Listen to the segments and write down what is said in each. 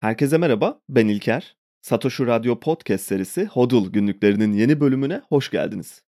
Herkese merhaba, ben İlker. Satoshi Radyo Podcast serisi HODL günlüklerinin yeni bölümüne hoş geldiniz.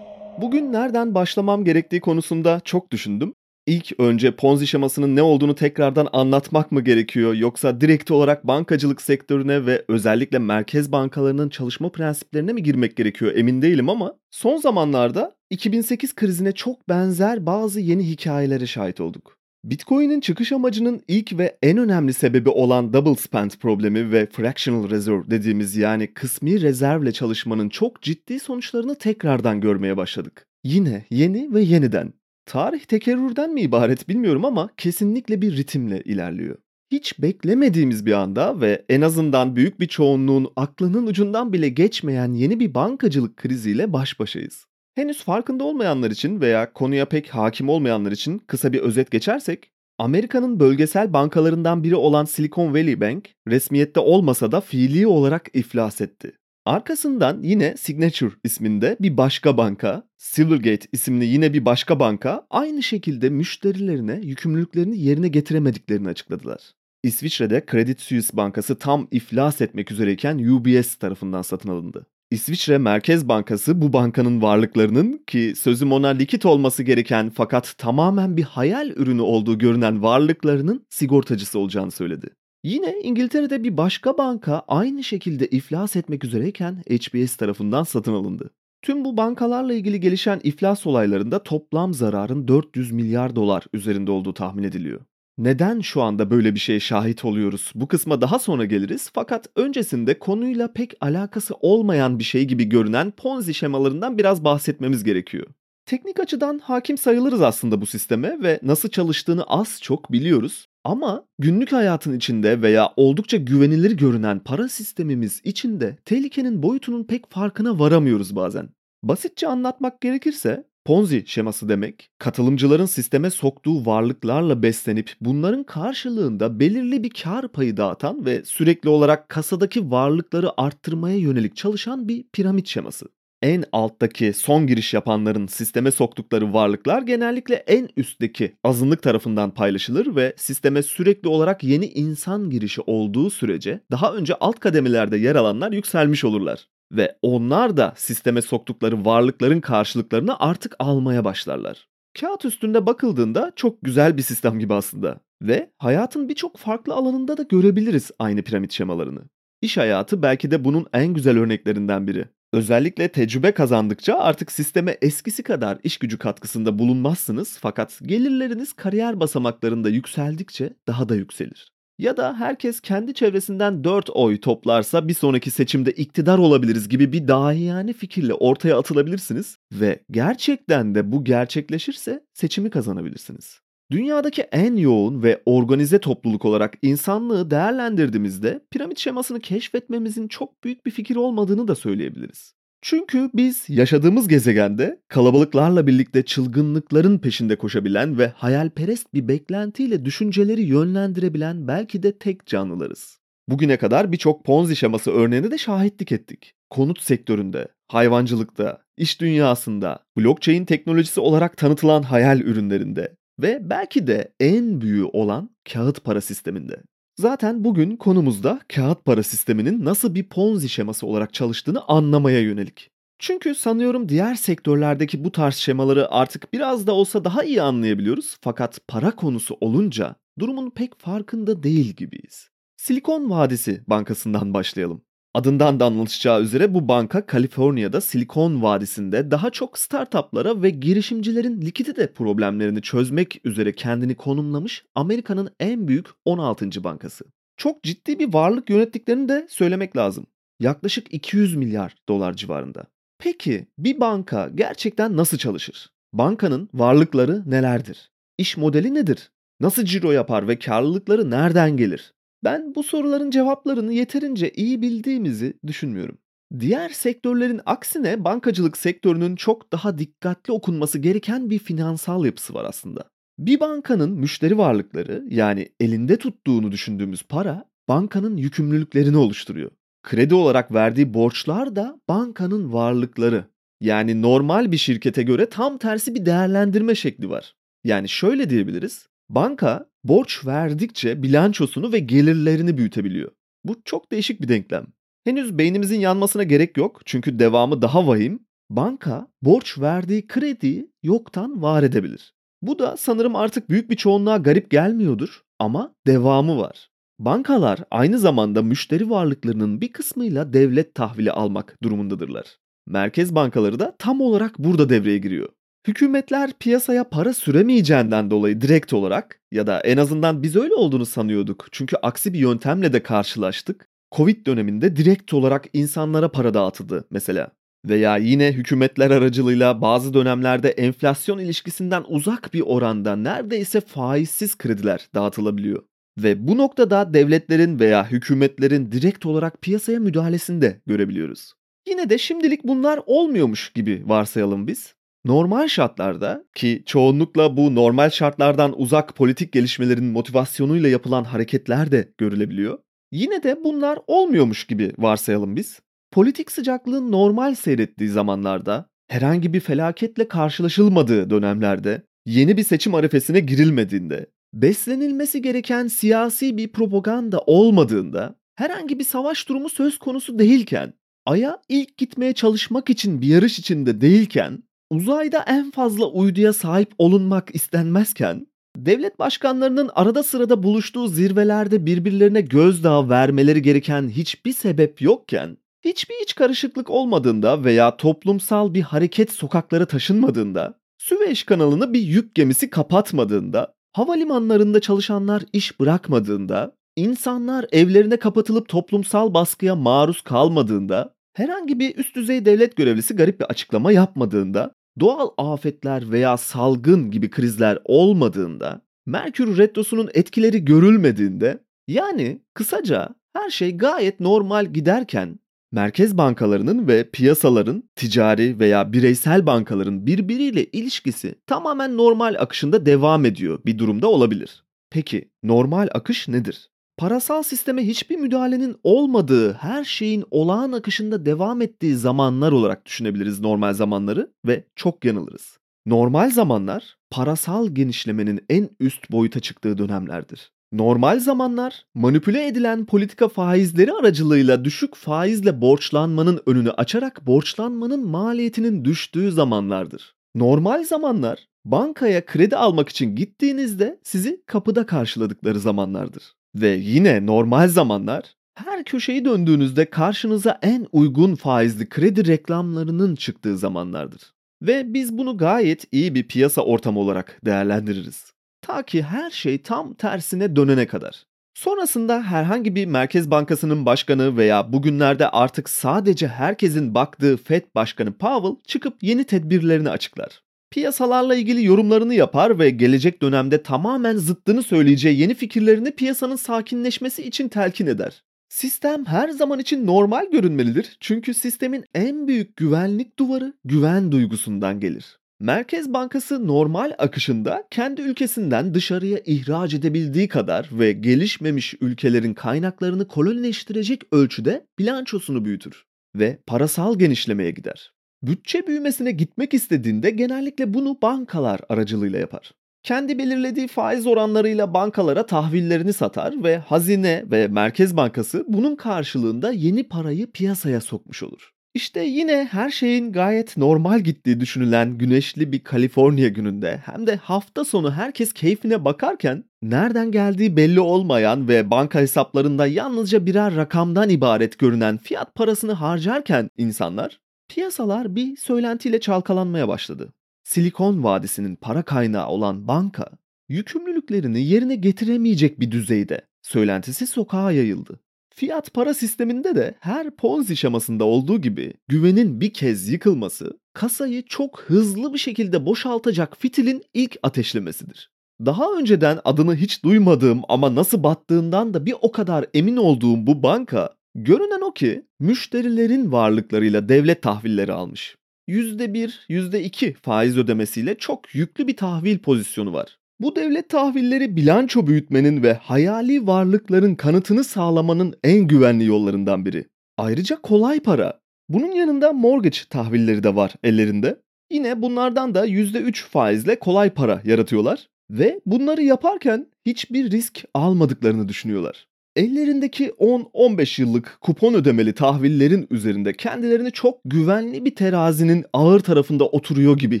Bugün nereden başlamam gerektiği konusunda çok düşündüm. İlk önce Ponzi şemasının ne olduğunu tekrardan anlatmak mı gerekiyor yoksa direkt olarak bankacılık sektörüne ve özellikle merkez bankalarının çalışma prensiplerine mi girmek gerekiyor emin değilim ama son zamanlarda 2008 krizine çok benzer bazı yeni hikayelere şahit olduk. Bitcoin'in çıkış amacının ilk ve en önemli sebebi olan double spend problemi ve fractional reserve dediğimiz yani kısmi rezervle çalışmanın çok ciddi sonuçlarını tekrardan görmeye başladık. Yine yeni ve yeniden. Tarih tekerrürden mi ibaret bilmiyorum ama kesinlikle bir ritimle ilerliyor. Hiç beklemediğimiz bir anda ve en azından büyük bir çoğunluğun aklının ucundan bile geçmeyen yeni bir bankacılık kriziyle baş başayız. Henüz farkında olmayanlar için veya konuya pek hakim olmayanlar için kısa bir özet geçersek, Amerika'nın bölgesel bankalarından biri olan Silicon Valley Bank, resmiyette olmasa da fiili olarak iflas etti. Arkasından yine Signature isminde bir başka banka, Silvergate isimli yine bir başka banka aynı şekilde müşterilerine yükümlülüklerini yerine getiremediklerini açıkladılar. İsviçre'de Credit Suisse Bankası tam iflas etmek üzereyken UBS tarafından satın alındı. İsviçre Merkez Bankası bu bankanın varlıklarının ki sözüm ona likit olması gereken fakat tamamen bir hayal ürünü olduğu görünen varlıklarının sigortacısı olacağını söyledi. Yine İngiltere'de bir başka banka aynı şekilde iflas etmek üzereyken HBS tarafından satın alındı. Tüm bu bankalarla ilgili gelişen iflas olaylarında toplam zararın 400 milyar dolar üzerinde olduğu tahmin ediliyor. Neden şu anda böyle bir şeye şahit oluyoruz? Bu kısma daha sonra geliriz fakat öncesinde konuyla pek alakası olmayan bir şey gibi görünen Ponzi şemalarından biraz bahsetmemiz gerekiyor. Teknik açıdan hakim sayılırız aslında bu sisteme ve nasıl çalıştığını az çok biliyoruz. Ama günlük hayatın içinde veya oldukça güvenilir görünen para sistemimiz içinde tehlikenin boyutunun pek farkına varamıyoruz bazen. Basitçe anlatmak gerekirse Ponzi şeması demek, katılımcıların sisteme soktuğu varlıklarla beslenip bunların karşılığında belirli bir kar payı dağıtan ve sürekli olarak kasadaki varlıkları arttırmaya yönelik çalışan bir piramit şeması. En alttaki son giriş yapanların sisteme soktukları varlıklar genellikle en üstteki azınlık tarafından paylaşılır ve sisteme sürekli olarak yeni insan girişi olduğu sürece daha önce alt kademelerde yer alanlar yükselmiş olurlar ve onlar da sisteme soktukları varlıkların karşılıklarını artık almaya başlarlar. Kağıt üstünde bakıldığında çok güzel bir sistem gibi aslında ve hayatın birçok farklı alanında da görebiliriz aynı piramit şemalarını. İş hayatı belki de bunun en güzel örneklerinden biri. Özellikle tecrübe kazandıkça artık sisteme eskisi kadar iş gücü katkısında bulunmazsınız fakat gelirleriniz kariyer basamaklarında yükseldikçe daha da yükselir. Ya da herkes kendi çevresinden 4 oy toplarsa bir sonraki seçimde iktidar olabiliriz gibi bir dahiyane fikirle ortaya atılabilirsiniz ve gerçekten de bu gerçekleşirse seçimi kazanabilirsiniz. Dünyadaki en yoğun ve organize topluluk olarak insanlığı değerlendirdiğimizde piramit şemasını keşfetmemizin çok büyük bir fikir olmadığını da söyleyebiliriz. Çünkü biz yaşadığımız gezegende kalabalıklarla birlikte çılgınlıkların peşinde koşabilen ve hayalperest bir beklentiyle düşünceleri yönlendirebilen belki de tek canlılarız. Bugüne kadar birçok Ponzi şeması örneğine de şahitlik ettik. Konut sektöründe, hayvancılıkta, iş dünyasında, blockchain teknolojisi olarak tanıtılan hayal ürünlerinde ve belki de en büyüğü olan kağıt para sisteminde. Zaten bugün konumuzda kağıt para sisteminin nasıl bir ponzi şeması olarak çalıştığını anlamaya yönelik. Çünkü sanıyorum diğer sektörlerdeki bu tarz şemaları artık biraz da olsa daha iyi anlayabiliyoruz fakat para konusu olunca durumun pek farkında değil gibiyiz. Silikon Vadisi Bankası'ndan başlayalım. Adından da anlaşılacağı üzere bu banka Kaliforniya'da Silikon Vadisi'nde daha çok startuplara ve girişimcilerin likidite problemlerini çözmek üzere kendini konumlamış Amerika'nın en büyük 16. bankası. Çok ciddi bir varlık yönettiklerini de söylemek lazım. Yaklaşık 200 milyar dolar civarında. Peki bir banka gerçekten nasıl çalışır? Bankanın varlıkları nelerdir? İş modeli nedir? Nasıl ciro yapar ve karlılıkları nereden gelir? Ben bu soruların cevaplarını yeterince iyi bildiğimizi düşünmüyorum. Diğer sektörlerin aksine bankacılık sektörünün çok daha dikkatli okunması gereken bir finansal yapısı var aslında. Bir bankanın müşteri varlıkları yani elinde tuttuğunu düşündüğümüz para bankanın yükümlülüklerini oluşturuyor. Kredi olarak verdiği borçlar da bankanın varlıkları. Yani normal bir şirkete göre tam tersi bir değerlendirme şekli var. Yani şöyle diyebiliriz. Banka borç verdikçe bilançosunu ve gelirlerini büyütebiliyor. Bu çok değişik bir denklem. Henüz beynimizin yanmasına gerek yok çünkü devamı daha vahim. Banka borç verdiği krediyi yoktan var edebilir. Bu da sanırım artık büyük bir çoğunluğa garip gelmiyordur ama devamı var. Bankalar aynı zamanda müşteri varlıklarının bir kısmıyla devlet tahvili almak durumundadırlar. Merkez bankaları da tam olarak burada devreye giriyor. Hükümetler piyasaya para süremeyeceğinden dolayı direkt olarak ya da en azından biz öyle olduğunu sanıyorduk. Çünkü aksi bir yöntemle de karşılaştık. Covid döneminde direkt olarak insanlara para dağıtıldı mesela. Veya yine hükümetler aracılığıyla bazı dönemlerde enflasyon ilişkisinden uzak bir oranda neredeyse faizsiz krediler dağıtılabiliyor. Ve bu noktada devletlerin veya hükümetlerin direkt olarak piyasaya müdahalesini de görebiliyoruz. Yine de şimdilik bunlar olmuyormuş gibi varsayalım biz. Normal şartlarda ki çoğunlukla bu normal şartlardan uzak politik gelişmelerin motivasyonuyla yapılan hareketler de görülebiliyor. Yine de bunlar olmuyormuş gibi varsayalım biz. Politik sıcaklığın normal seyrettiği zamanlarda, herhangi bir felaketle karşılaşılmadığı dönemlerde, yeni bir seçim arifesine girilmediğinde, beslenilmesi gereken siyasi bir propaganda olmadığında, herhangi bir savaş durumu söz konusu değilken, Ay'a ilk gitmeye çalışmak için bir yarış içinde değilken, uzayda en fazla uyduya sahip olunmak istenmezken, devlet başkanlarının arada sırada buluştuğu zirvelerde birbirlerine gözdağı vermeleri gereken hiçbir sebep yokken, hiçbir iç karışıklık olmadığında veya toplumsal bir hareket sokaklara taşınmadığında, Süveyş kanalını bir yük gemisi kapatmadığında, havalimanlarında çalışanlar iş bırakmadığında, insanlar evlerine kapatılıp toplumsal baskıya maruz kalmadığında, herhangi bir üst düzey devlet görevlisi garip bir açıklama yapmadığında, doğal afetler veya salgın gibi krizler olmadığında, Merkür Retrosu'nun etkileri görülmediğinde, yani kısaca her şey gayet normal giderken merkez bankalarının ve piyasaların ticari veya bireysel bankaların birbiriyle ilişkisi tamamen normal akışında devam ediyor bir durumda olabilir. Peki normal akış nedir? Parasal sisteme hiçbir müdahalenin olmadığı, her şeyin olağan akışında devam ettiği zamanlar olarak düşünebiliriz normal zamanları ve çok yanılırız. Normal zamanlar parasal genişlemenin en üst boyuta çıktığı dönemlerdir. Normal zamanlar manipüle edilen politika faizleri aracılığıyla düşük faizle borçlanmanın önünü açarak borçlanmanın maliyetinin düştüğü zamanlardır. Normal zamanlar bankaya kredi almak için gittiğinizde sizi kapıda karşıladıkları zamanlardır. Ve yine normal zamanlar her köşeyi döndüğünüzde karşınıza en uygun faizli kredi reklamlarının çıktığı zamanlardır. Ve biz bunu gayet iyi bir piyasa ortamı olarak değerlendiririz. Ta ki her şey tam tersine dönene kadar. Sonrasında herhangi bir merkez bankasının başkanı veya bugünlerde artık sadece herkesin baktığı Fed Başkanı Powell çıkıp yeni tedbirlerini açıklar. Piyasalarla ilgili yorumlarını yapar ve gelecek dönemde tamamen zıttını söyleyeceği yeni fikirlerini piyasanın sakinleşmesi için telkin eder. Sistem her zaman için normal görünmelidir çünkü sistemin en büyük güvenlik duvarı güven duygusundan gelir. Merkez Bankası normal akışında kendi ülkesinden dışarıya ihraç edebildiği kadar ve gelişmemiş ülkelerin kaynaklarını kolonileştirecek ölçüde bilançosunu büyütür ve parasal genişlemeye gider. Bütçe büyümesine gitmek istediğinde genellikle bunu bankalar aracılığıyla yapar. Kendi belirlediği faiz oranlarıyla bankalara tahvillerini satar ve hazine ve Merkez Bankası bunun karşılığında yeni parayı piyasaya sokmuş olur. İşte yine her şeyin gayet normal gittiği düşünülen güneşli bir Kaliforniya gününde hem de hafta sonu herkes keyfine bakarken nereden geldiği belli olmayan ve banka hesaplarında yalnızca birer rakamdan ibaret görünen fiyat parasını harcarken insanlar piyasalar bir söylentiyle çalkalanmaya başladı. Silikon Vadisi'nin para kaynağı olan banka yükümlülüklerini yerine getiremeyecek bir düzeyde söylentisi sokağa yayıldı. Fiyat para sisteminde de her Ponzi şemasında olduğu gibi güvenin bir kez yıkılması kasayı çok hızlı bir şekilde boşaltacak fitilin ilk ateşlemesidir. Daha önceden adını hiç duymadığım ama nasıl battığından da bir o kadar emin olduğum bu banka görünen o ki müşterilerin varlıklarıyla devlet tahvilleri almış. %1, %2 faiz ödemesiyle çok yüklü bir tahvil pozisyonu var. Bu devlet tahvilleri bilanço büyütmenin ve hayali varlıkların kanıtını sağlamanın en güvenli yollarından biri. Ayrıca kolay para. Bunun yanında mortgage tahvilleri de var ellerinde. Yine bunlardan da %3 faizle kolay para yaratıyorlar ve bunları yaparken hiçbir risk almadıklarını düşünüyorlar. Ellerindeki 10-15 yıllık kupon ödemeli tahvillerin üzerinde kendilerini çok güvenli bir terazinin ağır tarafında oturuyor gibi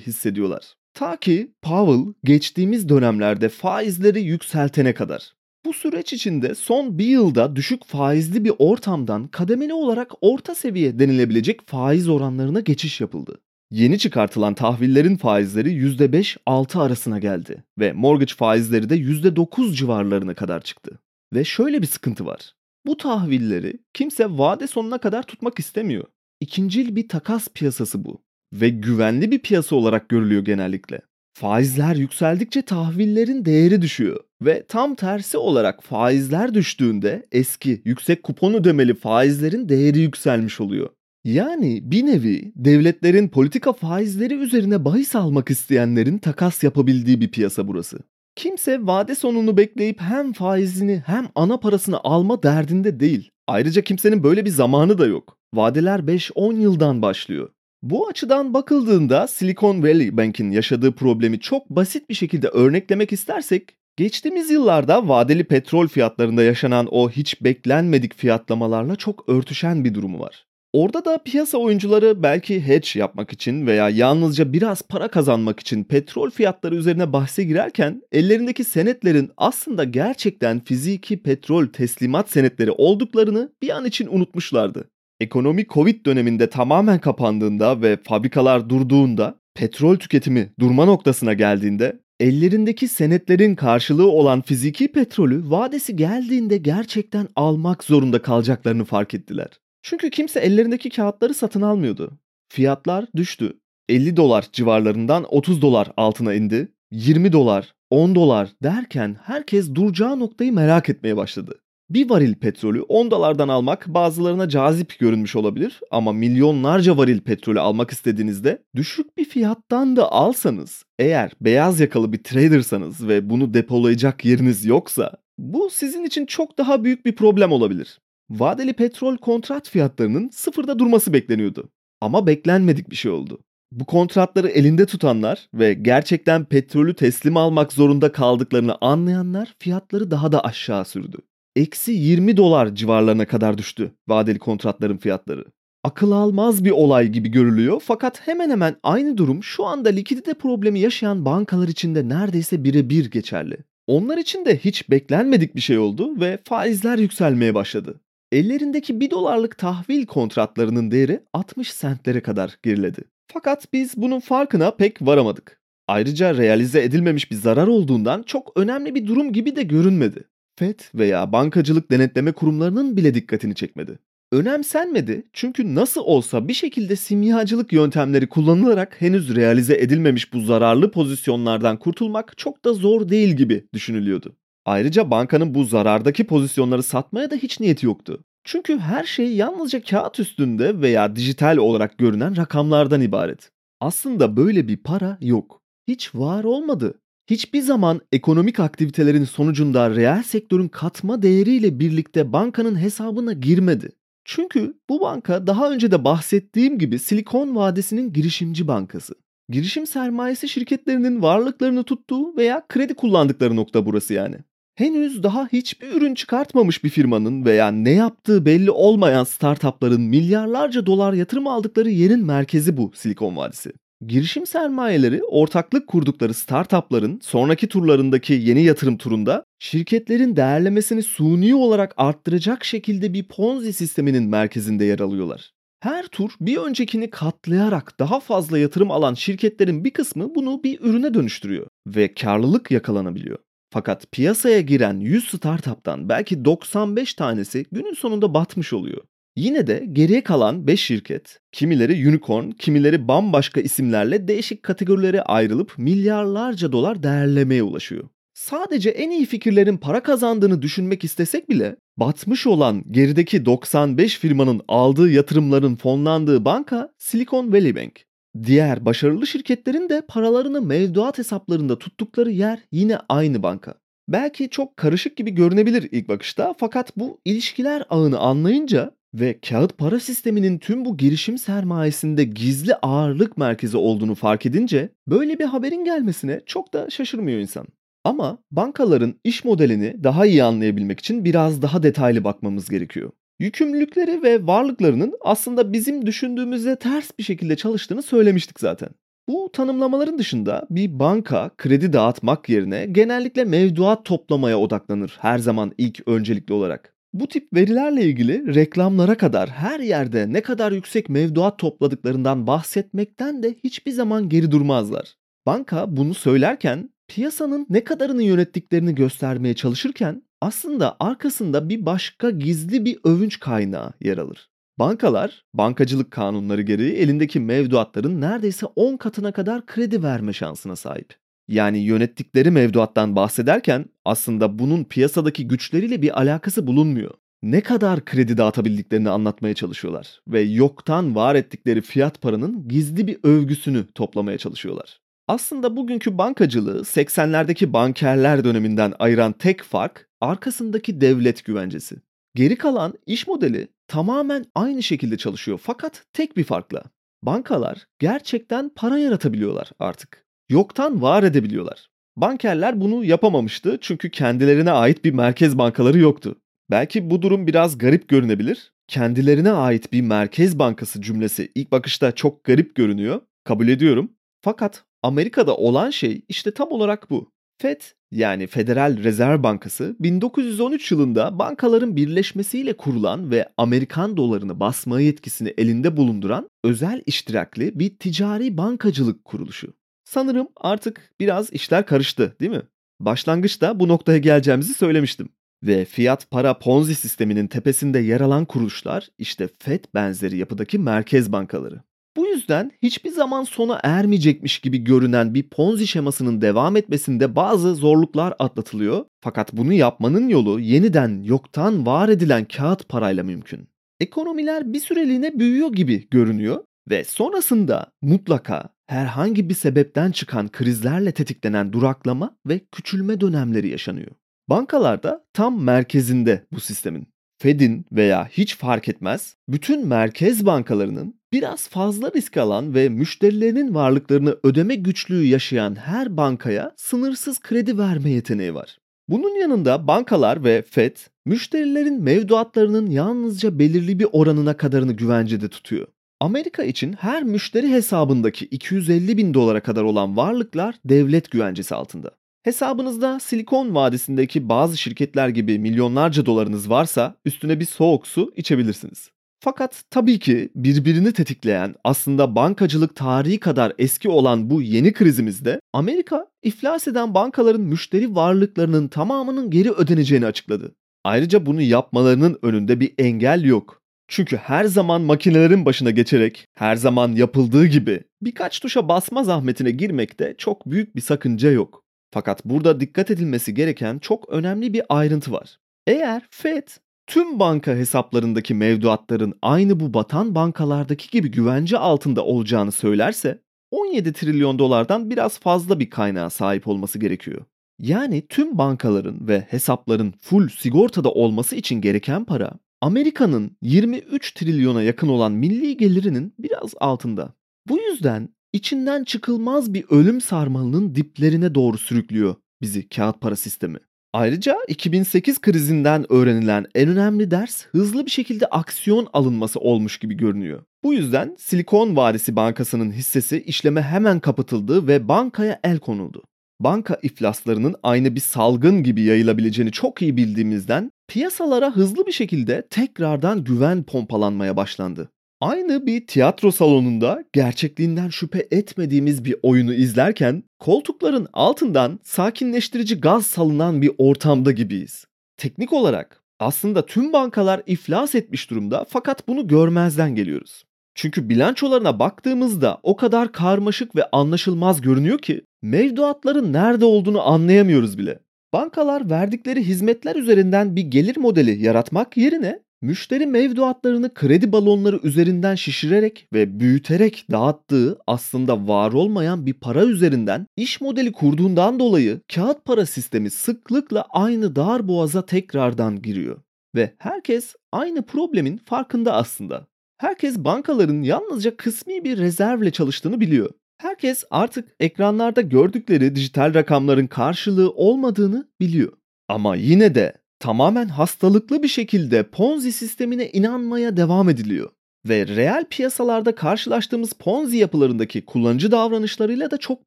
hissediyorlar. Ta ki Powell geçtiğimiz dönemlerde faizleri yükseltene kadar. Bu süreç içinde son bir yılda düşük faizli bir ortamdan kademeli olarak orta seviye denilebilecek faiz oranlarına geçiş yapıldı. Yeni çıkartılan tahvillerin faizleri %5-6 arasına geldi ve mortgage faizleri de %9 civarlarına kadar çıktı. Ve şöyle bir sıkıntı var. Bu tahvilleri kimse vade sonuna kadar tutmak istemiyor. İkincil bir takas piyasası bu ve güvenli bir piyasa olarak görülüyor genellikle. Faizler yükseldikçe tahvillerin değeri düşüyor ve tam tersi olarak faizler düştüğünde eski yüksek kupon ödemeli faizlerin değeri yükselmiş oluyor. Yani bir nevi devletlerin politika faizleri üzerine bahis almak isteyenlerin takas yapabildiği bir piyasa burası. Kimse vade sonunu bekleyip hem faizini hem ana parasını alma derdinde değil. Ayrıca kimsenin böyle bir zamanı da yok. Vadeler 5-10 yıldan başlıyor. Bu açıdan bakıldığında Silicon Valley Bank'in yaşadığı problemi çok basit bir şekilde örneklemek istersek, geçtiğimiz yıllarda vadeli petrol fiyatlarında yaşanan o hiç beklenmedik fiyatlamalarla çok örtüşen bir durumu var. Orada da piyasa oyuncuları belki hedge yapmak için veya yalnızca biraz para kazanmak için petrol fiyatları üzerine bahse girerken ellerindeki senetlerin aslında gerçekten fiziki petrol teslimat senetleri olduklarını bir an için unutmuşlardı. Ekonomi Covid döneminde tamamen kapandığında ve fabrikalar durduğunda, petrol tüketimi durma noktasına geldiğinde ellerindeki senetlerin karşılığı olan fiziki petrolü vadesi geldiğinde gerçekten almak zorunda kalacaklarını fark ettiler. Çünkü kimse ellerindeki kağıtları satın almıyordu. Fiyatlar düştü. 50 dolar civarlarından 30 dolar altına indi. 20 dolar, 10 dolar derken herkes duracağı noktayı merak etmeye başladı. Bir varil petrolü 10 dolardan almak bazılarına cazip görünmüş olabilir ama milyonlarca varil petrolü almak istediğinizde düşük bir fiyattan da alsanız eğer beyaz yakalı bir tradersanız ve bunu depolayacak yeriniz yoksa bu sizin için çok daha büyük bir problem olabilir vadeli petrol kontrat fiyatlarının sıfırda durması bekleniyordu. Ama beklenmedik bir şey oldu. Bu kontratları elinde tutanlar ve gerçekten petrolü teslim almak zorunda kaldıklarını anlayanlar fiyatları daha da aşağı sürdü. Eksi 20 dolar civarlarına kadar düştü vadeli kontratların fiyatları. Akıl almaz bir olay gibi görülüyor fakat hemen hemen aynı durum şu anda likidite problemi yaşayan bankalar için de neredeyse birebir geçerli. Onlar için de hiç beklenmedik bir şey oldu ve faizler yükselmeye başladı. Ellerindeki 1 dolarlık tahvil kontratlarının değeri 60 sentlere kadar geriledi. Fakat biz bunun farkına pek varamadık. Ayrıca realize edilmemiş bir zarar olduğundan çok önemli bir durum gibi de görünmedi. FED veya bankacılık denetleme kurumlarının bile dikkatini çekmedi. Önemsenmedi çünkü nasıl olsa bir şekilde simyacılık yöntemleri kullanılarak henüz realize edilmemiş bu zararlı pozisyonlardan kurtulmak çok da zor değil gibi düşünülüyordu. Ayrıca bankanın bu zarardaki pozisyonları satmaya da hiç niyeti yoktu. Çünkü her şey yalnızca kağıt üstünde veya dijital olarak görünen rakamlardan ibaret. Aslında böyle bir para yok. Hiç var olmadı. Hiçbir zaman ekonomik aktivitelerin sonucunda reel sektörün katma değeriyle birlikte bankanın hesabına girmedi. Çünkü bu banka daha önce de bahsettiğim gibi Silikon Vadisi'nin girişimci bankası. Girişim sermayesi şirketlerinin varlıklarını tuttuğu veya kredi kullandıkları nokta burası yani. Henüz daha hiçbir ürün çıkartmamış bir firmanın veya ne yaptığı belli olmayan startupların milyarlarca dolar yatırım aldıkları yerin merkezi bu Silikon Vadisi. Girişim sermayeleri ortaklık kurdukları startupların sonraki turlarındaki yeni yatırım turunda şirketlerin değerlemesini suni olarak arttıracak şekilde bir Ponzi sisteminin merkezinde yer alıyorlar. Her tur bir öncekini katlayarak daha fazla yatırım alan şirketlerin bir kısmı bunu bir ürüne dönüştürüyor ve karlılık yakalanabiliyor. Fakat piyasaya giren 100 startup'tan belki 95 tanesi günün sonunda batmış oluyor. Yine de geriye kalan 5 şirket, kimileri unicorn, kimileri bambaşka isimlerle değişik kategorilere ayrılıp milyarlarca dolar değerlemeye ulaşıyor. Sadece en iyi fikirlerin para kazandığını düşünmek istesek bile batmış olan gerideki 95 firmanın aldığı yatırımların fonlandığı banka Silicon Valley Bank. Diğer başarılı şirketlerin de paralarını mevduat hesaplarında tuttukları yer yine aynı banka. Belki çok karışık gibi görünebilir ilk bakışta fakat bu ilişkiler ağını anlayınca Ve kağıt para sisteminin tüm bu girişim sermayesinde gizli ağırlık merkezi olduğunu fark edince böyle bir haberin gelmesine çok da şaşırmıyor insan. Ama bankaların iş modelini daha iyi anlayabilmek için biraz daha detaylı bakmamız gerekiyor. Yükümlülükleri ve varlıklarının aslında bizim düşündüğümüzde ters bir şekilde çalıştığını söylemiştik zaten. Bu tanımlamaların dışında bir banka kredi dağıtmak yerine genellikle mevduat toplamaya odaklanır her zaman ilk öncelikli olarak. Bu tip verilerle ilgili reklamlara kadar her yerde ne kadar yüksek mevduat topladıklarından bahsetmekten de hiçbir zaman geri durmazlar. Banka bunu söylerken piyasanın ne kadarını yönettiklerini göstermeye çalışırken aslında arkasında bir başka gizli bir övünç kaynağı yer alır. Bankalar, bankacılık kanunları gereği elindeki mevduatların neredeyse 10 katına kadar kredi verme şansına sahip. Yani yönettikleri mevduattan bahsederken aslında bunun piyasadaki güçleriyle bir alakası bulunmuyor. Ne kadar kredi dağıtabildiklerini anlatmaya çalışıyorlar ve yoktan var ettikleri fiyat paranın gizli bir övgüsünü toplamaya çalışıyorlar. Aslında bugünkü bankacılığı 80'lerdeki bankerler döneminden ayıran tek fark arkasındaki devlet güvencesi. Geri kalan iş modeli tamamen aynı şekilde çalışıyor fakat tek bir farkla. Bankalar gerçekten para yaratabiliyorlar artık. Yoktan var edebiliyorlar. Bankerler bunu yapamamıştı çünkü kendilerine ait bir merkez bankaları yoktu. Belki bu durum biraz garip görünebilir. Kendilerine ait bir merkez bankası cümlesi ilk bakışta çok garip görünüyor. Kabul ediyorum. Fakat Amerika'da olan şey işte tam olarak bu. FED yani Federal Rezerv Bankası 1913 yılında bankaların birleşmesiyle kurulan ve Amerikan dolarını basma yetkisini elinde bulunduran özel iştirakli bir ticari bankacılık kuruluşu. Sanırım artık biraz işler karıştı değil mi? Başlangıçta bu noktaya geleceğimizi söylemiştim. Ve fiyat para ponzi sisteminin tepesinde yer alan kuruluşlar işte FED benzeri yapıdaki merkez bankaları. Bu yüzden hiçbir zaman sona ermeyecekmiş gibi görünen bir Ponzi şemasının devam etmesinde bazı zorluklar atlatılıyor. Fakat bunu yapmanın yolu yeniden yoktan var edilen kağıt parayla mümkün. Ekonomiler bir süreliğine büyüyor gibi görünüyor ve sonrasında mutlaka herhangi bir sebepten çıkan krizlerle tetiklenen duraklama ve küçülme dönemleri yaşanıyor. Bankalarda tam merkezinde bu sistemin. Fed'in veya hiç fark etmez bütün merkez bankalarının biraz fazla risk alan ve müşterilerinin varlıklarını ödeme güçlüğü yaşayan her bankaya sınırsız kredi verme yeteneği var. Bunun yanında bankalar ve Fed müşterilerin mevduatlarının yalnızca belirli bir oranına kadarını güvencede tutuyor. Amerika için her müşteri hesabındaki 250 bin dolara kadar olan varlıklar devlet güvencesi altında. Hesabınızda Silikon Vadisi'ndeki bazı şirketler gibi milyonlarca dolarınız varsa üstüne bir soğuk su içebilirsiniz. Fakat tabii ki birbirini tetikleyen aslında bankacılık tarihi kadar eski olan bu yeni krizimizde Amerika iflas eden bankaların müşteri varlıklarının tamamının geri ödeneceğini açıkladı. Ayrıca bunu yapmalarının önünde bir engel yok. Çünkü her zaman makinelerin başına geçerek, her zaman yapıldığı gibi birkaç tuşa basma zahmetine girmekte çok büyük bir sakınca yok. Fakat burada dikkat edilmesi gereken çok önemli bir ayrıntı var. Eğer Fed tüm banka hesaplarındaki mevduatların aynı bu batan bankalardaki gibi güvence altında olacağını söylerse 17 trilyon dolardan biraz fazla bir kaynağa sahip olması gerekiyor. Yani tüm bankaların ve hesapların full sigortada olması için gereken para Amerika'nın 23 trilyona yakın olan milli gelirinin biraz altında. Bu yüzden içinden çıkılmaz bir ölüm sarmalının diplerine doğru sürüklüyor bizi kağıt para sistemi. Ayrıca 2008 krizinden öğrenilen en önemli ders hızlı bir şekilde aksiyon alınması olmuş gibi görünüyor. Bu yüzden Silikon Vadisi Bankası'nın hissesi işleme hemen kapatıldı ve bankaya el konuldu. Banka iflaslarının aynı bir salgın gibi yayılabileceğini çok iyi bildiğimizden piyasalara hızlı bir şekilde tekrardan güven pompalanmaya başlandı. Aynı bir tiyatro salonunda gerçekliğinden şüphe etmediğimiz bir oyunu izlerken koltukların altından sakinleştirici gaz salınan bir ortamda gibiyiz. Teknik olarak aslında tüm bankalar iflas etmiş durumda fakat bunu görmezden geliyoruz. Çünkü bilançolarına baktığımızda o kadar karmaşık ve anlaşılmaz görünüyor ki mevduatların nerede olduğunu anlayamıyoruz bile. Bankalar verdikleri hizmetler üzerinden bir gelir modeli yaratmak yerine müşteri mevduatlarını kredi balonları üzerinden şişirerek ve büyüterek dağıttığı aslında var olmayan bir para üzerinden iş modeli kurduğundan dolayı kağıt para sistemi sıklıkla aynı dar boğaza tekrardan giriyor. Ve herkes aynı problemin farkında aslında. Herkes bankaların yalnızca kısmi bir rezervle çalıştığını biliyor. Herkes artık ekranlarda gördükleri dijital rakamların karşılığı olmadığını biliyor. Ama yine de tamamen hastalıklı bir şekilde Ponzi sistemine inanmaya devam ediliyor. Ve reel piyasalarda karşılaştığımız Ponzi yapılarındaki kullanıcı davranışlarıyla da çok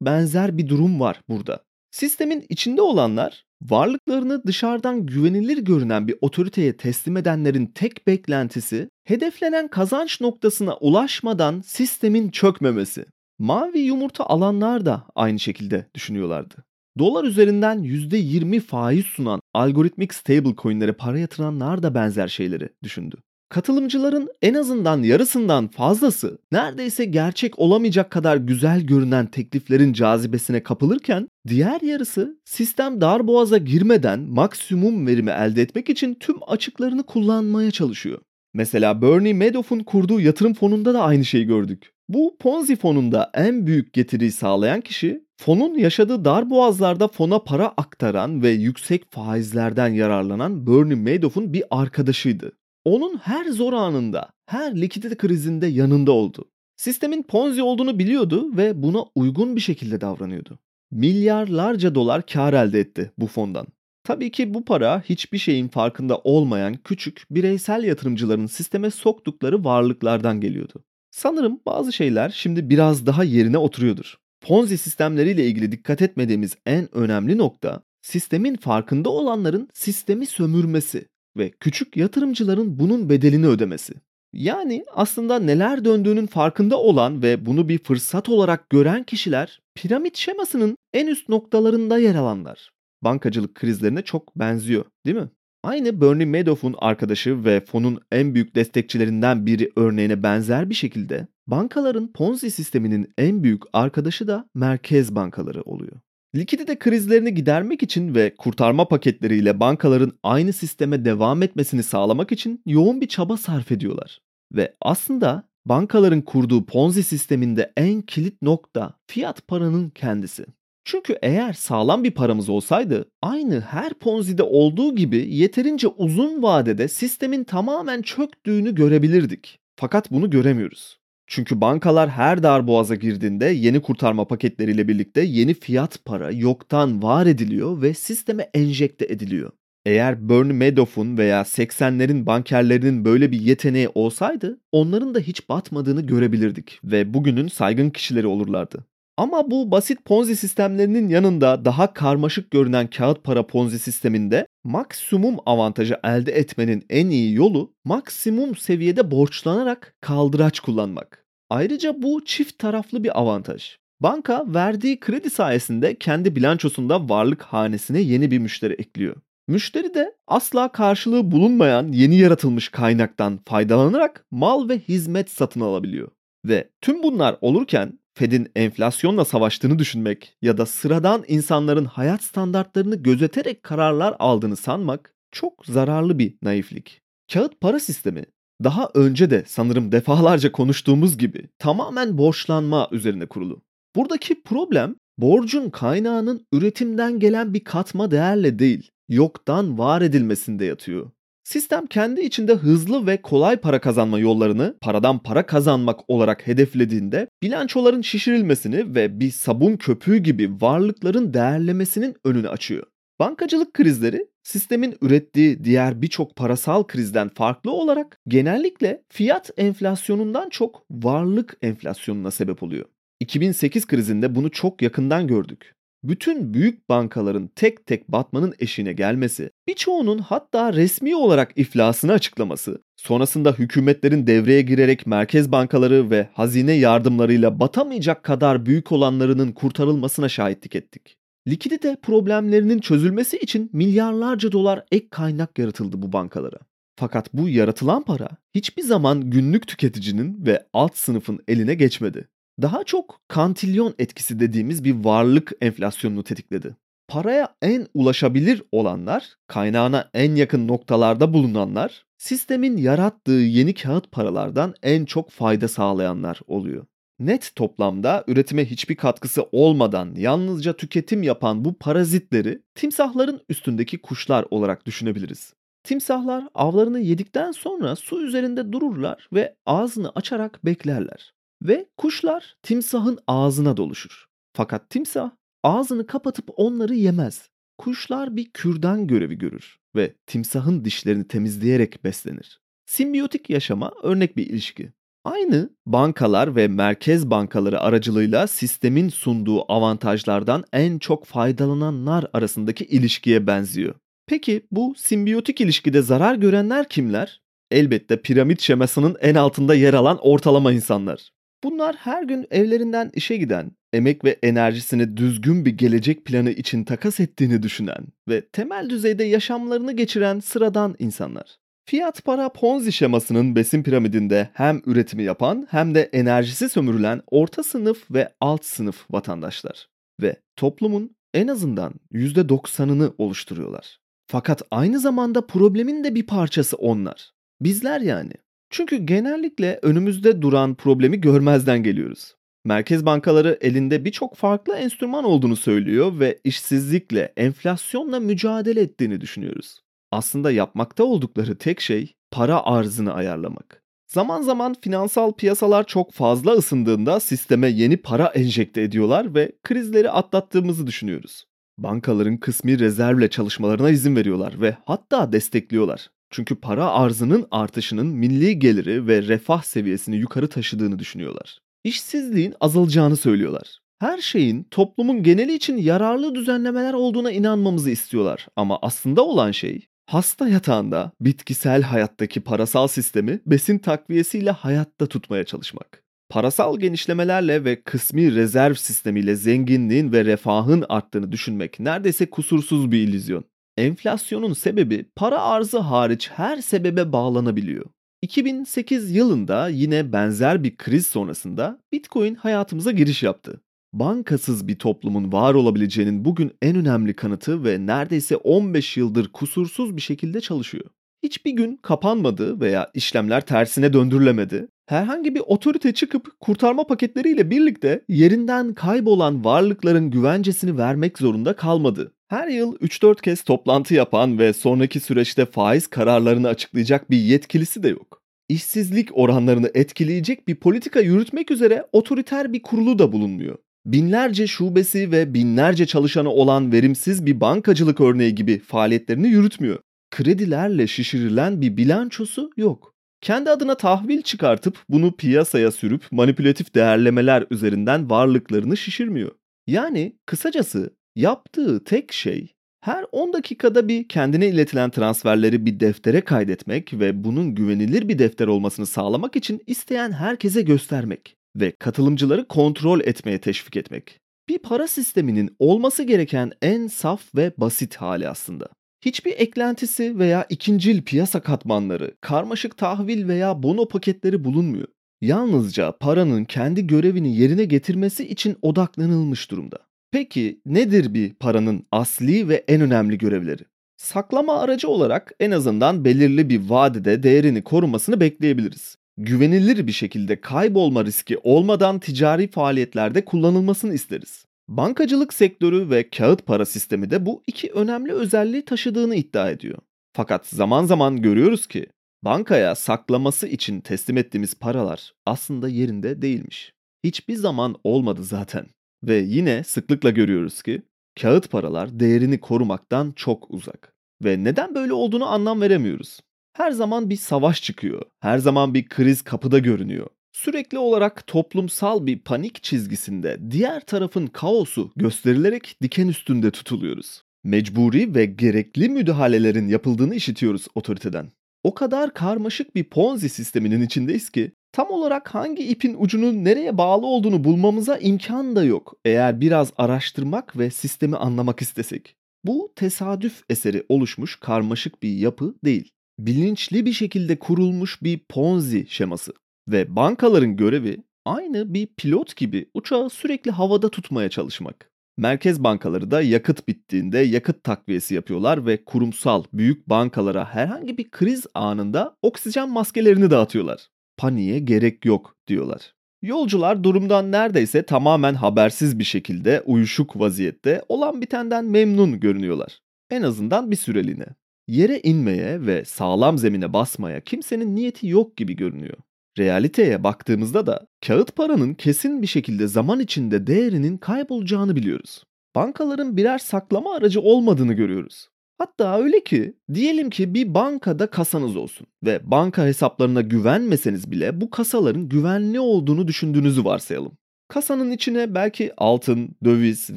benzer bir durum var burada. Sistemin içinde olanlar varlıklarını dışarıdan güvenilir görünen bir otoriteye teslim edenlerin tek beklentisi hedeflenen kazanç noktasına ulaşmadan sistemin çökmemesi. Mavi yumurta alanlar da aynı şekilde düşünüyorlardı. Dolar üzerinden %20 faiz sunan algoritmik stablecoin'lere para yatıranlar da benzer şeyleri düşündü. Katılımcıların en azından yarısından fazlası neredeyse gerçek olamayacak kadar güzel görünen tekliflerin cazibesine kapılırken diğer yarısı sistem darboğaza girmeden maksimum verimi elde etmek için tüm açıklarını kullanmaya çalışıyor. Mesela Bernie Madoff'un kurduğu yatırım fonunda da aynı şeyi gördük. Bu Ponzi fonunda en büyük getiriyi sağlayan kişi fonun yaşadığı dar boğazlarda fona para aktaran ve yüksek faizlerden yararlanan Bernie Madoff'un bir arkadaşıydı. Onun her zor anında, her likidite krizinde yanında oldu. Sistemin Ponzi olduğunu biliyordu ve buna uygun bir şekilde davranıyordu. Milyarlarca dolar kar elde etti bu fondan. Tabii ki bu para hiçbir şeyin farkında olmayan küçük bireysel yatırımcıların sisteme soktukları varlıklardan geliyordu. Sanırım bazı şeyler şimdi biraz daha yerine oturuyordur. Ponzi sistemleriyle ilgili dikkat etmediğimiz en önemli nokta sistemin farkında olanların sistemi sömürmesi ve küçük yatırımcıların bunun bedelini ödemesi. Yani aslında neler döndüğünün farkında olan ve bunu bir fırsat olarak gören kişiler piramit şemasının en üst noktalarında yer alanlar. Bankacılık krizlerine çok benziyor, değil mi? Aynı Bernie Madoff'un arkadaşı ve fonun en büyük destekçilerinden biri örneğine benzer bir şekilde bankaların Ponzi sisteminin en büyük arkadaşı da merkez bankaları oluyor. Likidite krizlerini gidermek için ve kurtarma paketleriyle bankaların aynı sisteme devam etmesini sağlamak için yoğun bir çaba sarf ediyorlar. Ve aslında bankaların kurduğu Ponzi sisteminde en kilit nokta fiyat paranın kendisi. Çünkü eğer sağlam bir paramız olsaydı aynı her Ponzi'de olduğu gibi yeterince uzun vadede sistemin tamamen çöktüğünü görebilirdik. Fakat bunu göremiyoruz. Çünkü bankalar her darboğaza girdiğinde yeni kurtarma paketleriyle birlikte yeni fiyat para yoktan var ediliyor ve sisteme enjekte ediliyor. Eğer Bernie Madoff'un veya 80'lerin bankerlerinin böyle bir yeteneği olsaydı onların da hiç batmadığını görebilirdik ve bugünün saygın kişileri olurlardı. Ama bu basit Ponzi sistemlerinin yanında daha karmaşık görünen kağıt para Ponzi sisteminde maksimum avantajı elde etmenin en iyi yolu maksimum seviyede borçlanarak kaldıraç kullanmak. Ayrıca bu çift taraflı bir avantaj. Banka verdiği kredi sayesinde kendi bilançosunda varlık hanesine yeni bir müşteri ekliyor. Müşteri de asla karşılığı bulunmayan yeni yaratılmış kaynaktan faydalanarak mal ve hizmet satın alabiliyor. Ve tüm bunlar olurken Fed'in enflasyonla savaştığını düşünmek ya da sıradan insanların hayat standartlarını gözeterek kararlar aldığını sanmak çok zararlı bir naiflik. Kağıt para sistemi daha önce de sanırım defalarca konuştuğumuz gibi tamamen borçlanma üzerine kurulu. Buradaki problem borcun kaynağının üretimden gelen bir katma değerle değil, yoktan var edilmesinde yatıyor. Sistem kendi içinde hızlı ve kolay para kazanma yollarını paradan para kazanmak olarak hedeflediğinde bilançoların şişirilmesini ve bir sabun köpüğü gibi varlıkların değerlemesinin önünü açıyor. Bankacılık krizleri sistemin ürettiği diğer birçok parasal krizden farklı olarak genellikle fiyat enflasyonundan çok varlık enflasyonuna sebep oluyor. 2008 krizinde bunu çok yakından gördük bütün büyük bankaların tek tek batmanın eşiğine gelmesi, birçoğunun hatta resmi olarak iflasını açıklaması, sonrasında hükümetlerin devreye girerek merkez bankaları ve hazine yardımlarıyla batamayacak kadar büyük olanlarının kurtarılmasına şahitlik ettik. Likidite problemlerinin çözülmesi için milyarlarca dolar ek kaynak yaratıldı bu bankalara. Fakat bu yaratılan para hiçbir zaman günlük tüketicinin ve alt sınıfın eline geçmedi daha çok kantilyon etkisi dediğimiz bir varlık enflasyonunu tetikledi. Paraya en ulaşabilir olanlar, kaynağına en yakın noktalarda bulunanlar, sistemin yarattığı yeni kağıt paralardan en çok fayda sağlayanlar oluyor. Net toplamda üretime hiçbir katkısı olmadan yalnızca tüketim yapan bu parazitleri timsahların üstündeki kuşlar olarak düşünebiliriz. Timsahlar avlarını yedikten sonra su üzerinde dururlar ve ağzını açarak beklerler. Ve kuşlar timsahın ağzına doluşur. Fakat timsah ağzını kapatıp onları yemez. Kuşlar bir kürdan görevi görür ve timsahın dişlerini temizleyerek beslenir. Simbiyotik yaşama örnek bir ilişki. Aynı bankalar ve merkez bankaları aracılığıyla sistemin sunduğu avantajlardan en çok faydalananlar arasındaki ilişkiye benziyor. Peki bu simbiyotik ilişkide zarar görenler kimler? Elbette piramit şemasının en altında yer alan ortalama insanlar. Bunlar her gün evlerinden işe giden, emek ve enerjisini düzgün bir gelecek planı için takas ettiğini düşünen ve temel düzeyde yaşamlarını geçiren sıradan insanlar. Fiyat para Ponzi şemasının besin piramidinde hem üretimi yapan hem de enerjisi sömürülen orta sınıf ve alt sınıf vatandaşlar ve toplumun en azından %90'ını oluşturuyorlar. Fakat aynı zamanda problemin de bir parçası onlar. Bizler yani. Çünkü genellikle önümüzde duran problemi görmezden geliyoruz. Merkez bankaları elinde birçok farklı enstrüman olduğunu söylüyor ve işsizlikle, enflasyonla mücadele ettiğini düşünüyoruz. Aslında yapmakta oldukları tek şey para arzını ayarlamak. Zaman zaman finansal piyasalar çok fazla ısındığında sisteme yeni para enjekte ediyorlar ve krizleri atlattığımızı düşünüyoruz. Bankaların kısmi rezervle çalışmalarına izin veriyorlar ve hatta destekliyorlar. Çünkü para arzının artışının milli geliri ve refah seviyesini yukarı taşıdığını düşünüyorlar. İşsizliğin azalacağını söylüyorlar. Her şeyin toplumun geneli için yararlı düzenlemeler olduğuna inanmamızı istiyorlar ama aslında olan şey hasta yatağında bitkisel hayattaki parasal sistemi besin takviyesiyle hayatta tutmaya çalışmak. Parasal genişlemelerle ve kısmi rezerv sistemiyle zenginliğin ve refahın arttığını düşünmek neredeyse kusursuz bir illüzyon. Enflasyonun sebebi para arzı hariç her sebebe bağlanabiliyor. 2008 yılında yine benzer bir kriz sonrasında Bitcoin hayatımıza giriş yaptı. Bankasız bir toplumun var olabileceğinin bugün en önemli kanıtı ve neredeyse 15 yıldır kusursuz bir şekilde çalışıyor. Hiçbir gün kapanmadı veya işlemler tersine döndürülemedi. Herhangi bir otorite çıkıp kurtarma paketleriyle birlikte yerinden kaybolan varlıkların güvencesini vermek zorunda kalmadı. Her yıl 3-4 kez toplantı yapan ve sonraki süreçte faiz kararlarını açıklayacak bir yetkilisi de yok. İşsizlik oranlarını etkileyecek bir politika yürütmek üzere otoriter bir kurulu da bulunmuyor. Binlerce şubesi ve binlerce çalışanı olan verimsiz bir bankacılık örneği gibi faaliyetlerini yürütmüyor. Kredilerle şişirilen bir bilançosu yok. Kendi adına tahvil çıkartıp bunu piyasaya sürüp manipülatif değerlemeler üzerinden varlıklarını şişirmiyor. Yani kısacası Yaptığı tek şey her 10 dakikada bir kendine iletilen transferleri bir deftere kaydetmek ve bunun güvenilir bir defter olmasını sağlamak için isteyen herkese göstermek ve katılımcıları kontrol etmeye teşvik etmek. Bir para sisteminin olması gereken en saf ve basit hali aslında. Hiçbir eklentisi veya ikincil piyasa katmanları, karmaşık tahvil veya bono paketleri bulunmuyor. Yalnızca paranın kendi görevini yerine getirmesi için odaklanılmış durumda. Peki nedir bir paranın asli ve en önemli görevleri? Saklama aracı olarak en azından belirli bir vadede değerini korumasını bekleyebiliriz. Güvenilir bir şekilde kaybolma riski olmadan ticari faaliyetlerde kullanılmasını isteriz. Bankacılık sektörü ve kağıt para sistemi de bu iki önemli özelliği taşıdığını iddia ediyor. Fakat zaman zaman görüyoruz ki bankaya saklaması için teslim ettiğimiz paralar aslında yerinde değilmiş. Hiçbir zaman olmadı zaten. Ve yine sıklıkla görüyoruz ki kağıt paralar değerini korumaktan çok uzak. Ve neden böyle olduğunu anlam veremiyoruz. Her zaman bir savaş çıkıyor. Her zaman bir kriz kapıda görünüyor. Sürekli olarak toplumsal bir panik çizgisinde diğer tarafın kaosu gösterilerek diken üstünde tutuluyoruz. Mecburi ve gerekli müdahalelerin yapıldığını işitiyoruz otoriteden. O kadar karmaşık bir Ponzi sisteminin içindeyiz ki tam olarak hangi ipin ucunun nereye bağlı olduğunu bulmamıza imkan da yok eğer biraz araştırmak ve sistemi anlamak istesek. Bu tesadüf eseri oluşmuş karmaşık bir yapı değil. Bilinçli bir şekilde kurulmuş bir Ponzi şeması ve bankaların görevi aynı bir pilot gibi uçağı sürekli havada tutmaya çalışmak. Merkez bankaları da yakıt bittiğinde yakıt takviyesi yapıyorlar ve kurumsal büyük bankalara herhangi bir kriz anında oksijen maskelerini dağıtıyorlar paniğe gerek yok diyorlar. Yolcular durumdan neredeyse tamamen habersiz bir şekilde uyuşuk vaziyette olan bitenden memnun görünüyorlar. En azından bir süreliğine. Yere inmeye ve sağlam zemine basmaya kimsenin niyeti yok gibi görünüyor. Realiteye baktığımızda da kağıt paranın kesin bir şekilde zaman içinde değerinin kaybolacağını biliyoruz. Bankaların birer saklama aracı olmadığını görüyoruz. Hatta öyle ki diyelim ki bir bankada kasanız olsun ve banka hesaplarına güvenmeseniz bile bu kasaların güvenli olduğunu düşündüğünüzü varsayalım. Kasanın içine belki altın, döviz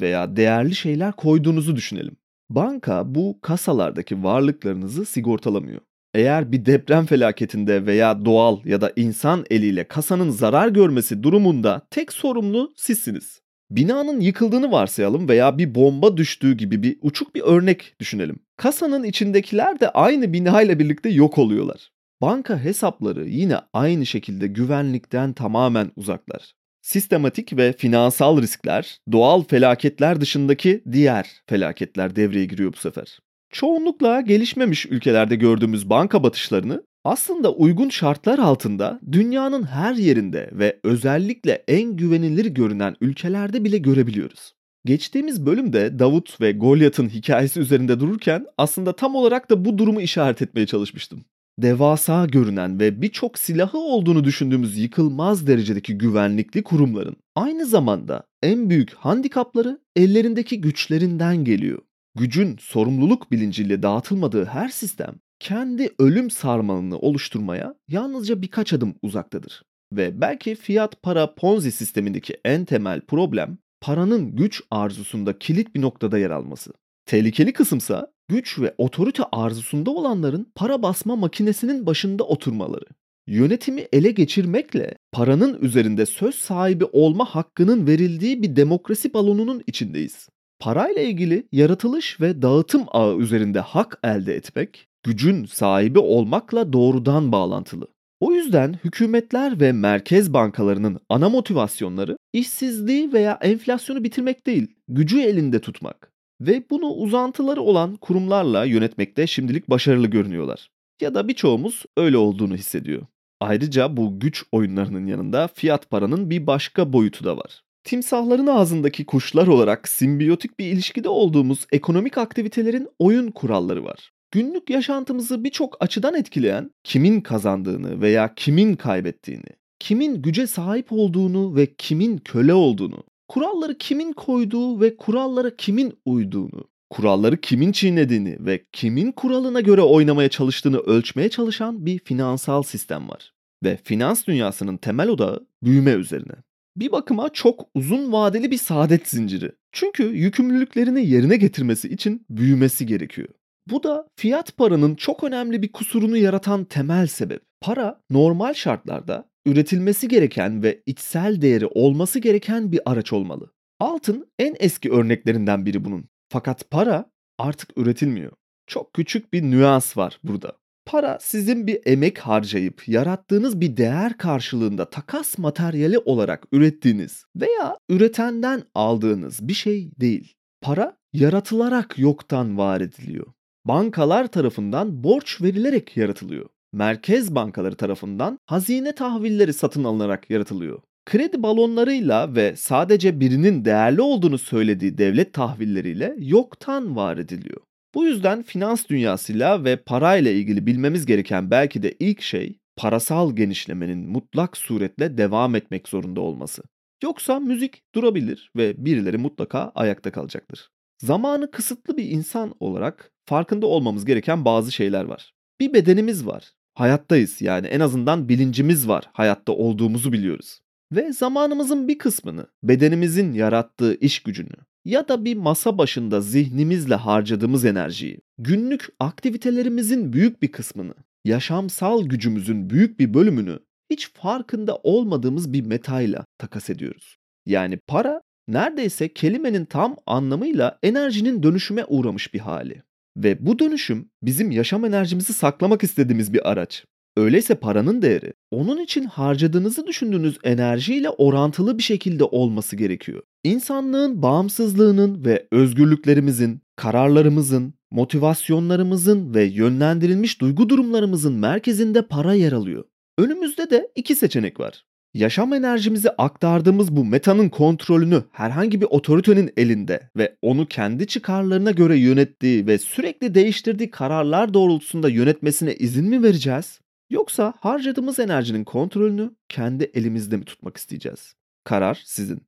veya değerli şeyler koyduğunuzu düşünelim. Banka bu kasalardaki varlıklarınızı sigortalamıyor. Eğer bir deprem felaketinde veya doğal ya da insan eliyle kasanın zarar görmesi durumunda tek sorumlu sizsiniz. Binanın yıkıldığını varsayalım veya bir bomba düştüğü gibi bir uçuk bir örnek düşünelim. Kasanın içindekiler de aynı binayla birlikte yok oluyorlar. Banka hesapları yine aynı şekilde güvenlikten tamamen uzaklar. Sistematik ve finansal riskler, doğal felaketler dışındaki diğer felaketler devreye giriyor bu sefer. Çoğunlukla gelişmemiş ülkelerde gördüğümüz banka batışlarını aslında uygun şartlar altında dünyanın her yerinde ve özellikle en güvenilir görünen ülkelerde bile görebiliyoruz. Geçtiğimiz bölümde Davut ve Golyat'ın hikayesi üzerinde dururken aslında tam olarak da bu durumu işaret etmeye çalışmıştım. Devasa görünen ve birçok silahı olduğunu düşündüğümüz yıkılmaz derecedeki güvenlikli kurumların aynı zamanda en büyük handikapları ellerindeki güçlerinden geliyor. Gücün sorumluluk bilinciyle dağıtılmadığı her sistem kendi ölüm sarmalını oluşturmaya yalnızca birkaç adım uzaktadır. Ve belki fiyat para ponzi sistemindeki en temel problem paranın güç arzusunda kilit bir noktada yer alması. Tehlikeli kısımsa güç ve otorite arzusunda olanların para basma makinesinin başında oturmaları. Yönetimi ele geçirmekle paranın üzerinde söz sahibi olma hakkının verildiği bir demokrasi balonunun içindeyiz. Parayla ilgili yaratılış ve dağıtım ağı üzerinde hak elde etmek, gücün sahibi olmakla doğrudan bağlantılı. O yüzden hükümetler ve merkez bankalarının ana motivasyonları işsizliği veya enflasyonu bitirmek değil, gücü elinde tutmak. Ve bunu uzantıları olan kurumlarla yönetmekte şimdilik başarılı görünüyorlar. Ya da birçoğumuz öyle olduğunu hissediyor. Ayrıca bu güç oyunlarının yanında fiyat paranın bir başka boyutu da var. Timsahların ağzındaki kuşlar olarak simbiyotik bir ilişkide olduğumuz ekonomik aktivitelerin oyun kuralları var. Günlük yaşantımızı birçok açıdan etkileyen kimin kazandığını veya kimin kaybettiğini, kimin güce sahip olduğunu ve kimin köle olduğunu, kuralları kimin koyduğu ve kurallara kimin uyduğunu, kuralları kimin çiğnediğini ve kimin kuralına göre oynamaya çalıştığını ölçmeye çalışan bir finansal sistem var. Ve finans dünyasının temel odağı büyüme üzerine. Bir bakıma çok uzun vadeli bir saadet zinciri. Çünkü yükümlülüklerini yerine getirmesi için büyümesi gerekiyor. Bu da fiyat paranın çok önemli bir kusurunu yaratan temel sebep. Para normal şartlarda üretilmesi gereken ve içsel değeri olması gereken bir araç olmalı. Altın en eski örneklerinden biri bunun. Fakat para artık üretilmiyor. Çok küçük bir nüans var burada. Para sizin bir emek harcayıp yarattığınız bir değer karşılığında takas materyali olarak ürettiğiniz veya üretenden aldığınız bir şey değil. Para yaratılarak yoktan var ediliyor. Bankalar tarafından borç verilerek yaratılıyor. Merkez bankaları tarafından hazine tahvilleri satın alınarak yaratılıyor. Kredi balonlarıyla ve sadece birinin değerli olduğunu söylediği devlet tahvilleriyle yoktan var ediliyor. Bu yüzden finans dünyasıyla ve parayla ilgili bilmemiz gereken belki de ilk şey parasal genişlemenin mutlak suretle devam etmek zorunda olması. Yoksa müzik durabilir ve birileri mutlaka ayakta kalacaktır. Zamanı kısıtlı bir insan olarak farkında olmamız gereken bazı şeyler var. Bir bedenimiz var. Hayattayız yani en azından bilincimiz var. Hayatta olduğumuzu biliyoruz. Ve zamanımızın bir kısmını bedenimizin yarattığı iş gücünü ya da bir masa başında zihnimizle harcadığımız enerjiyi, günlük aktivitelerimizin büyük bir kısmını, yaşamsal gücümüzün büyük bir bölümünü hiç farkında olmadığımız bir metayla takas ediyoruz. Yani para neredeyse kelimenin tam anlamıyla enerjinin dönüşüme uğramış bir hali. Ve bu dönüşüm bizim yaşam enerjimizi saklamak istediğimiz bir araç. Öyleyse paranın değeri onun için harcadığınızı düşündüğünüz enerjiyle orantılı bir şekilde olması gerekiyor. İnsanlığın bağımsızlığının ve özgürlüklerimizin, kararlarımızın, motivasyonlarımızın ve yönlendirilmiş duygu durumlarımızın merkezinde para yer alıyor. Önümüzde de iki seçenek var. Yaşam enerjimizi aktardığımız bu metanın kontrolünü herhangi bir otoritenin elinde ve onu kendi çıkarlarına göre yönettiği ve sürekli değiştirdiği kararlar doğrultusunda yönetmesine izin mi vereceğiz? Yoksa harcadığımız enerjinin kontrolünü kendi elimizde mi tutmak isteyeceğiz? Karar sizin.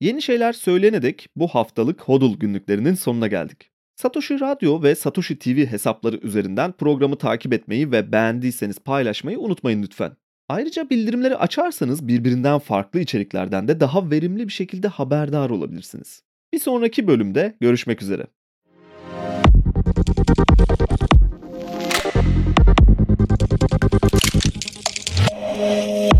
Yeni şeyler söyleyene dek bu haftalık HODL günlüklerinin sonuna geldik. Satoshi Radyo ve Satoshi TV hesapları üzerinden programı takip etmeyi ve beğendiyseniz paylaşmayı unutmayın lütfen. Ayrıca bildirimleri açarsanız birbirinden farklı içeriklerden de daha verimli bir şekilde haberdar olabilirsiniz. Bir sonraki bölümde görüşmek üzere. Música